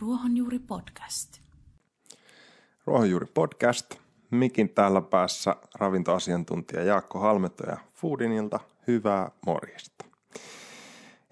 Ruohonjuuri podcast. Ruohonjuuri podcast. Mikin täällä päässä ravintoasiantuntija Jaakko Halmetto ja Foodinilta. Hyvää morjesta.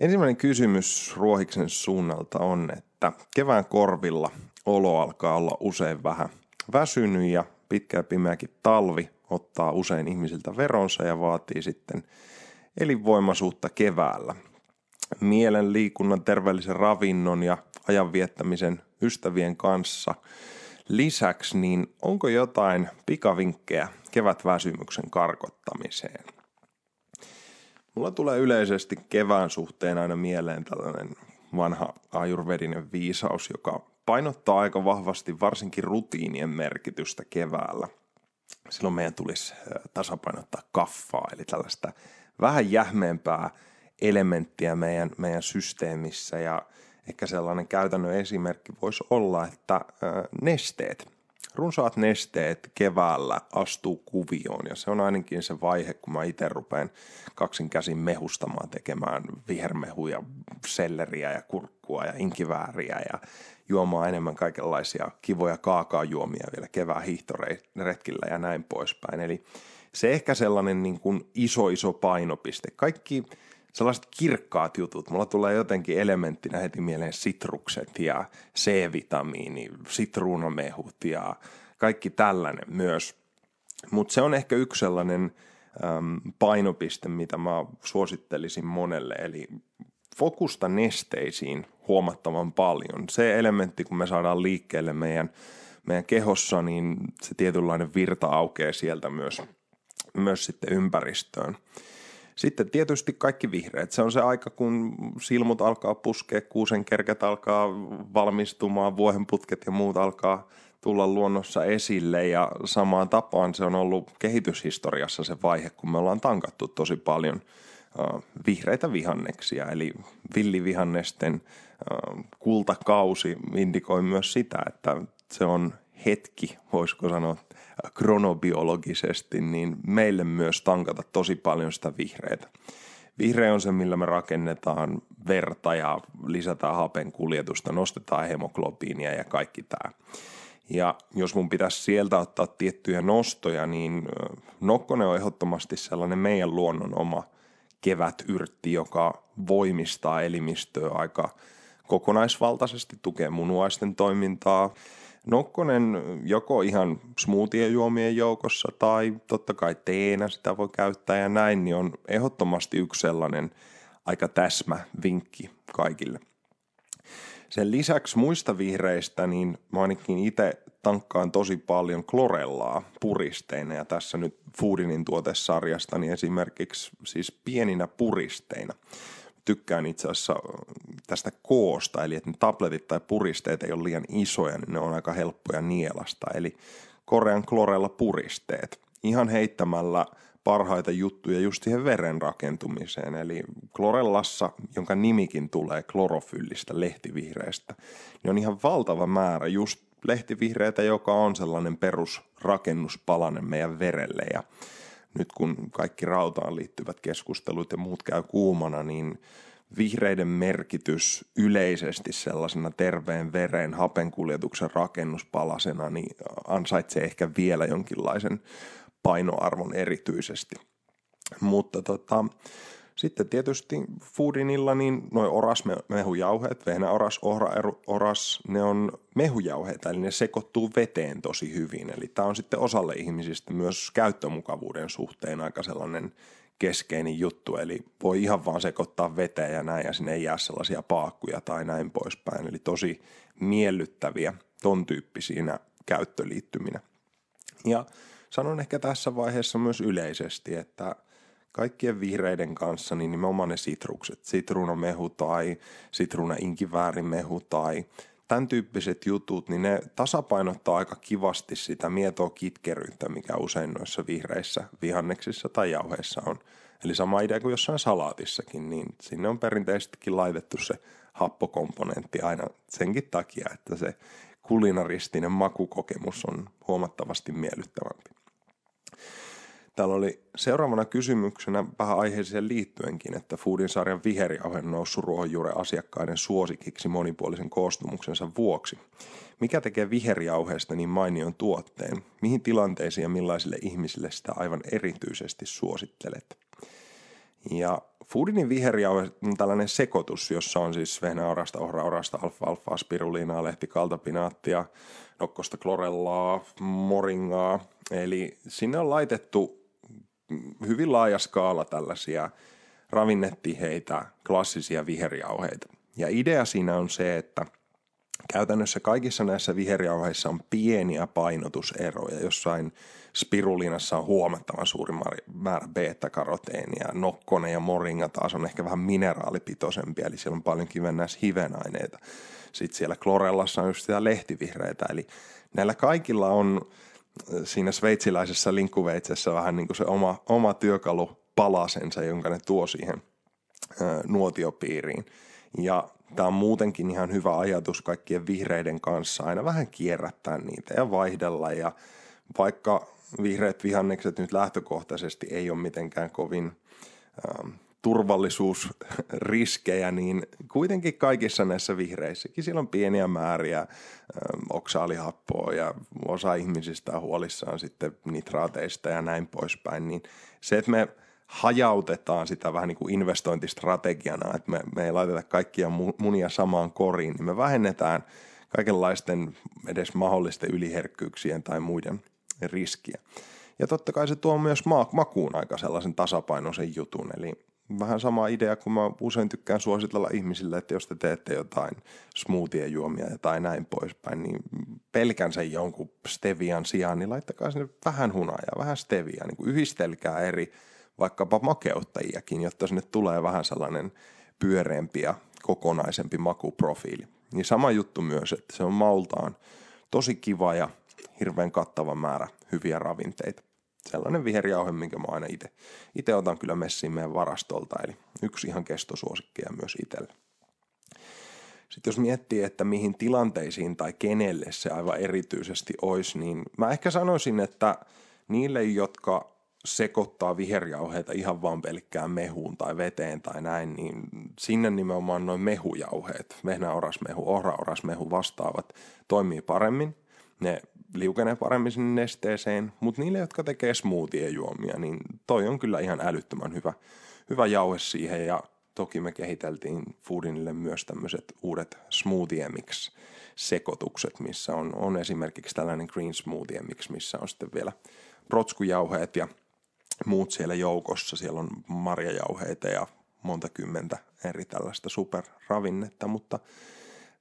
Ensimmäinen kysymys Ruohiksen suunnalta on, että kevään korvilla olo alkaa olla usein vähän väsynyt ja pitkä ja pimeäkin talvi ottaa usein ihmisiltä veronsa ja vaatii sitten elinvoimaisuutta keväällä. Mielen, liikunnan, terveellisen ravinnon ja ajan viettämisen ystävien kanssa lisäksi, niin onko jotain pikavinkkejä kevätväsymyksen karkottamiseen? Mulla tulee yleisesti kevään suhteen aina mieleen tällainen vanha ajurvedinen viisaus, joka painottaa aika vahvasti varsinkin rutiinien merkitystä keväällä. Silloin meidän tulisi tasapainottaa kaffaa, eli tällaista vähän jähmeempää elementtiä meidän, meidän systeemissä ja ehkä sellainen käytännön esimerkki voisi olla, että nesteet, runsaat nesteet keväällä astuu kuvioon ja se on ainakin se vaihe, kun mä itse rupean kaksin käsin mehustamaan tekemään vihermehuja, selleriä ja kurkkua ja inkivääriä ja juomaan enemmän kaikenlaisia kivoja kaakaojuomia vielä kevään hiihtoretkillä ja näin poispäin. Eli se ehkä sellainen niin kuin iso iso painopiste. Kaikki sellaiset kirkkaat jutut. Mulla tulee jotenkin elementtinä heti mieleen sitrukset ja C-vitamiini, sitruunamehut ja kaikki tällainen myös. Mutta se on ehkä yksi sellainen äm, painopiste, mitä mä suosittelisin monelle. Eli fokusta nesteisiin huomattavan paljon. Se elementti, kun me saadaan liikkeelle meidän, meidän kehossa, niin se tietynlainen virta aukeaa sieltä myös, myös sitten ympäristöön. Sitten tietysti kaikki vihreät. Se on se aika, kun silmut alkaa puskea, kuusenkerket alkaa valmistumaan, vuohenputket ja muut alkaa tulla luonnossa esille ja samaan tapaan se on ollut kehityshistoriassa se vaihe, kun me ollaan tankattu tosi paljon vihreitä vihanneksia, eli villivihannesten kultakausi indikoi myös sitä, että se on hetki, voisiko sanoa kronobiologisesti, niin meille myös tankata tosi paljon sitä vihreitä. Vihreä on se, millä me rakennetaan verta ja lisätään hapen kuljetusta, nostetaan hemoglobiinia ja kaikki tämä. Ja jos mun pitäisi sieltä ottaa tiettyjä nostoja, niin nokkonen on ehdottomasti sellainen meidän luonnon oma kevätyrtti, joka voimistaa elimistöä aika kokonaisvaltaisesti, tukee munuaisten toimintaa, Nokkonen joko ihan smoothie-juomien joukossa tai totta kai teenä sitä voi käyttää ja näin, niin on ehdottomasti yksi sellainen aika täsmä vinkki kaikille. Sen lisäksi muista vihreistä, niin mä ainakin itse tankkaan tosi paljon klorellaa puristeina ja tässä nyt Foodinin tuotesarjasta niin esimerkiksi siis pieninä puristeina tykkään itse asiassa tästä koosta, eli että ne tabletit tai puristeet ei ole liian isoja, niin ne on aika helppoja nielasta. Eli Korean klorella puristeet. Ihan heittämällä parhaita juttuja just siihen veren rakentumiseen. Eli klorellassa, jonka nimikin tulee klorofyllistä, lehtivihreästä, niin on ihan valtava määrä just lehtivihreitä, joka on sellainen perusrakennuspalanen meidän verelle. Ja nyt kun kaikki rautaan liittyvät keskustelut ja muut käy kuumana, niin vihreiden merkitys yleisesti sellaisena terveen veren hapenkuljetuksen rakennuspalasena niin ansaitsee ehkä vielä jonkinlaisen painoarvon erityisesti. Mutta tota, sitten tietysti foodinilla niin noin orasmehujauheet, vehnä oras, ohra oras, ne on mehujauheita, eli ne sekoittuu veteen tosi hyvin. Eli tämä on sitten osalle ihmisistä myös käyttömukavuuden suhteen aika sellainen keskeinen juttu, eli voi ihan vaan sekoittaa veteen ja näin, ja sinne ei jää sellaisia paakkuja tai näin poispäin. Eli tosi miellyttäviä ton tyyppisiä käyttöliittyminä. Ja sanon ehkä tässä vaiheessa myös yleisesti, että kaikkien vihreiden kanssa, niin nimenomaan ne sitrukset, sitruunamehu tai sitruuna-inkiväärimehu tai tämän tyyppiset jutut, niin ne tasapainottaa aika kivasti sitä mietoa kitkeryyttä, mikä usein noissa vihreissä vihanneksissa tai jauheissa on. Eli sama idea kuin jossain salaatissakin, niin sinne on perinteisestikin laitettu se happokomponentti aina senkin takia, että se kulinaristinen makukokemus on huomattavasti miellyttävämpi. Täällä oli seuraavana kysymyksenä vähän aiheeseen liittyenkin, että Foodin sarjan viherjauhe on noussut ruohonjuuren asiakkaiden suosikiksi monipuolisen koostumuksensa vuoksi. Mikä tekee viherjauheesta niin mainion tuotteen? Mihin tilanteisiin ja millaisille ihmisille sitä aivan erityisesti suosittelet? Ja Foodinin viherjauhe on tällainen sekoitus, jossa on siis vehnäorasta, ohraorasta, alfa-alfaa, spiruliinaa, lehtikaltapinaattia, nokkosta klorellaa, moringaa. Eli sinne on laitettu hyvin laaja skaala tällaisia ravinnetiheitä, klassisia viherjauheita. Ja idea siinä on se, että käytännössä kaikissa näissä viherjauheissa on pieniä painotuseroja. Jossain spirulinassa on huomattavan suuri määrä beta-karoteenia, nokkonen ja moringa taas on ehkä vähän mineraalipitoisempia, eli siellä on paljon hivenaineita. Sitten siellä klorellassa on just sitä lehtivihreitä, eli näillä kaikilla on siinä sveitsiläisessä linkkuveitsessä vähän niin kuin se oma, oma työkalu palasensa, jonka ne tuo siihen äh, nuotiopiiriin. Ja tämä on muutenkin ihan hyvä ajatus kaikkien vihreiden kanssa, aina vähän kierrättää niitä ja vaihdella. Ja vaikka vihreät vihannekset nyt lähtökohtaisesti ei ole mitenkään kovin ähm, turvallisuusriskejä, niin kuitenkin kaikissa näissä vihreissäkin siellä on pieniä määriä ähm, oksaalihappoa ja osa ihmisistä on huolissaan sitten nitraateista ja näin poispäin, niin se, että me hajautetaan sitä vähän niin kuin investointistrategiana, että me, me ei laiteta kaikkia munia samaan koriin, niin me vähennetään kaikenlaisten edes mahdollisten yliherkkyyksien tai muiden riskiä. Ja totta kai se tuo myös ma- makuun aika sellaisen tasapainoisen jutun, eli vähän sama idea, kun mä usein tykkään suositella ihmisille, että jos te teette jotain smoothie-juomia tai näin poispäin, niin pelkän sen jonkun stevian sijaan, niin laittakaa sinne vähän hunajaa, vähän stevia, niin kuin yhdistelkää eri vaikkapa makeuttajiakin, jotta sinne tulee vähän sellainen pyöreämpi ja kokonaisempi makuprofiili. Niin sama juttu myös, että se on maultaan tosi kiva ja hirveän kattava määrä hyviä ravinteita. Sellainen viherjauhe, minkä mä aina itse, itse otan kyllä messiin meidän varastolta, eli yksi ihan kestosuosikkeja myös itselle. Sitten jos miettii, että mihin tilanteisiin tai kenelle se aivan erityisesti olisi, niin mä ehkä sanoisin, että niille, jotka sekoittaa viherjauheita ihan vaan pelkkään mehuun tai veteen tai näin, niin sinne nimenomaan noin mehujauheet, vehnäorasmehu, ohraorasmehu vastaavat, toimii paremmin. Ne liukenee paremmin sinne nesteeseen, mutta niille, jotka tekee smoothie-juomia, niin toi on kyllä ihan älyttömän hyvä, hyvä jauhe siihen ja toki me kehiteltiin Foodinille myös tämmöiset uudet smoothie mix sekoitukset, missä on, on esimerkiksi tällainen green smoothie mix, missä on sitten vielä protskujauheet ja muut siellä joukossa. Siellä on marjajauheita ja monta kymmentä eri tällaista superravinnetta, mutta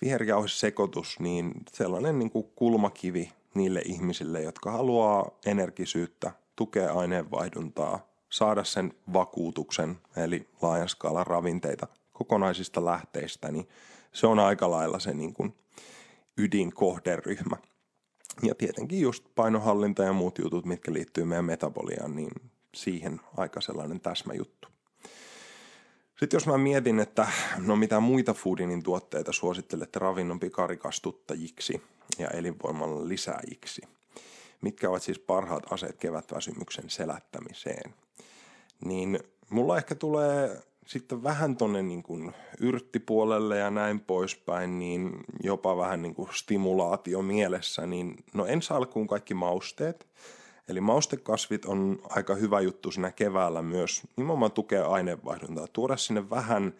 viherjauhesekoitus, niin sellainen niin kuin kulmakivi niille ihmisille, jotka haluaa energisyyttä, tukea aineenvaihduntaa, saada sen vakuutuksen, eli laajan skaalan ravinteita kokonaisista lähteistä, niin se on aika lailla se niin kuin ydinkohderyhmä. Ja tietenkin just painohallinta ja muut jutut, mitkä liittyy meidän metaboliaan, niin siihen aika sellainen täsmäjuttu. Sitten jos mä mietin, että no mitä muita Foodinin tuotteita suosittelette ravinnon pikarikastuttajiksi ja elinvoiman lisääjiksi, mitkä ovat siis parhaat aseet kevätväsymyksen selättämiseen, niin mulla ehkä tulee sitten vähän tonne niin yrttipuolelle ja näin poispäin, niin jopa vähän niin kuin stimulaatio mielessä, niin no ensi alkuun kaikki mausteet, Eli maustekasvit on aika hyvä juttu siinä keväällä myös nimenomaan tukea aineenvaihduntaa, tuoda sinne vähän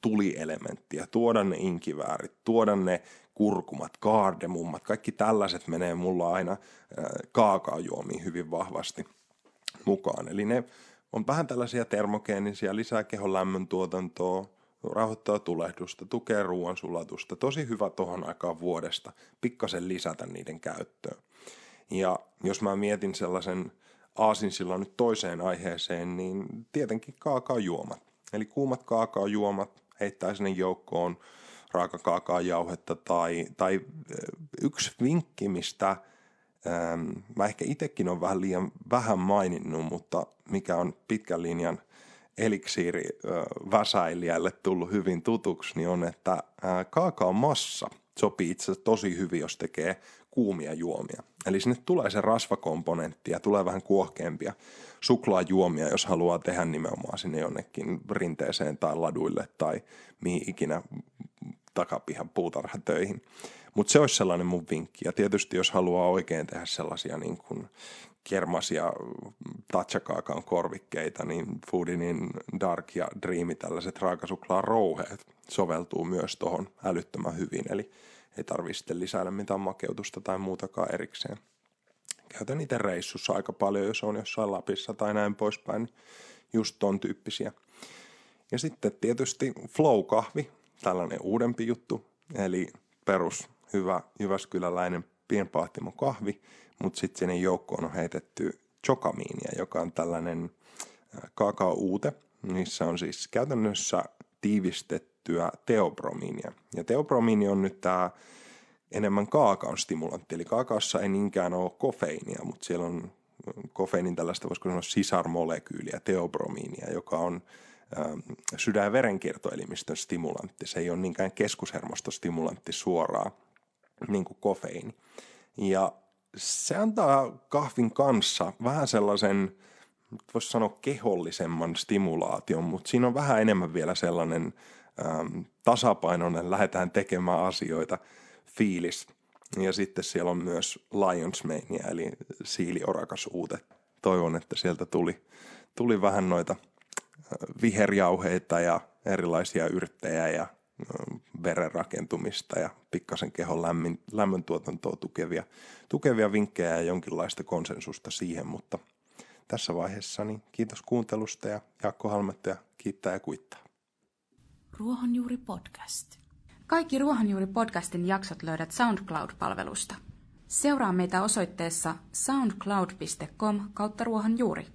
tulielementtiä, tuoda ne inkiväärit, tuoda ne kurkumat, kaardemummat, kaikki tällaiset menee mulla aina kaakaojuomiin hyvin vahvasti mukaan. Eli ne on vähän tällaisia termogeenisia, lisää kehon lämmön tuotantoa, rauhoittaa tulehdusta, tukee ruoansulatusta. Tosi hyvä tuohon aikaan vuodesta, pikkasen lisätä niiden käyttöön. Ja jos mä mietin sellaisen aasinsillan nyt toiseen aiheeseen, niin tietenkin kaakaojuomat. Eli kuumat kaakaojuomat heittää sinne joukkoon raakakaakaojauhetta tai, tai yksi vinkki, mistä ähm, mä ehkä itsekin on vähän liian vähän maininnut, mutta mikä on pitkän linjan eliksiiri äh, väsäilijälle tullut hyvin tutuksi, niin on, että äh, kaakaon massa sopii itse asiassa tosi hyvin, jos tekee kuumia juomia. Eli sinne tulee se rasvakomponentti ja tulee vähän kuohkeampia suklaajuomia, jos haluaa tehdä nimenomaan sinne jonnekin rinteeseen tai laduille tai mihin ikinä takapihan puutarhatöihin. Mutta se olisi sellainen mun vinkki. Ja tietysti jos haluaa oikein tehdä sellaisia niin kuin kermasia tatchakaakaan korvikkeita, niin Foodinin Dark ja Dreamy, tällaiset raakasuklaan rouheet, soveltuu myös tuohon älyttömän hyvin. Eli ei tarvitse sitten lisäillä mitään makeutusta tai muutakaan erikseen. Käytän itse reissussa aika paljon, jos on jossain Lapissa tai näin poispäin, niin just ton tyyppisiä. Ja sitten tietysti Flow-kahvi, tällainen uudempi juttu, eli perus hyvä jyväskyläläinen pienpahtimon kahvi, mutta sitten sinne joukkoon on heitetty chokamiinia, joka on tällainen kakao-uute, missä on siis käytännössä tiivistettyä teobromiinia. Ja teobromiini on nyt tämä enemmän kaakaon stimulantti, eli kaakaossa ei niinkään ole kofeiinia, mutta siellä on kofeiinin tällaista, voisiko sanoa sisarmolekyyliä, teobromiinia, joka on sydän- ja verenkiertoelimistön stimulantti. Se ei ole niinkään keskushermostostimulantti suoraan, niin kuin kofeiini. Ja se antaa kahvin kanssa vähän sellaisen, voisi sanoa kehollisemman stimulaation, mutta siinä on vähän enemmän vielä sellainen ähm, tasapainoinen, lähdetään tekemään asioita fiilis. Ja sitten siellä on myös Lions Mania, eli siiliorakasuute. Toivon, että sieltä tuli, tuli vähän noita viherjauheita ja erilaisia yrttejä ja veren rakentumista ja pikkasen kehon lämmin, lämmöntuotantoa tukevia, tukevia vinkkejä ja jonkinlaista konsensusta siihen, mutta tässä vaiheessa niin kiitos kuuntelusta ja Jaakko Halmetta ja kiittää ja kuittaa. Ruohonjuuri podcast. Kaikki Ruohonjuuri podcastin jaksot löydät SoundCloud-palvelusta. Seuraa meitä osoitteessa soundcloud.com kautta ruohonjuuri.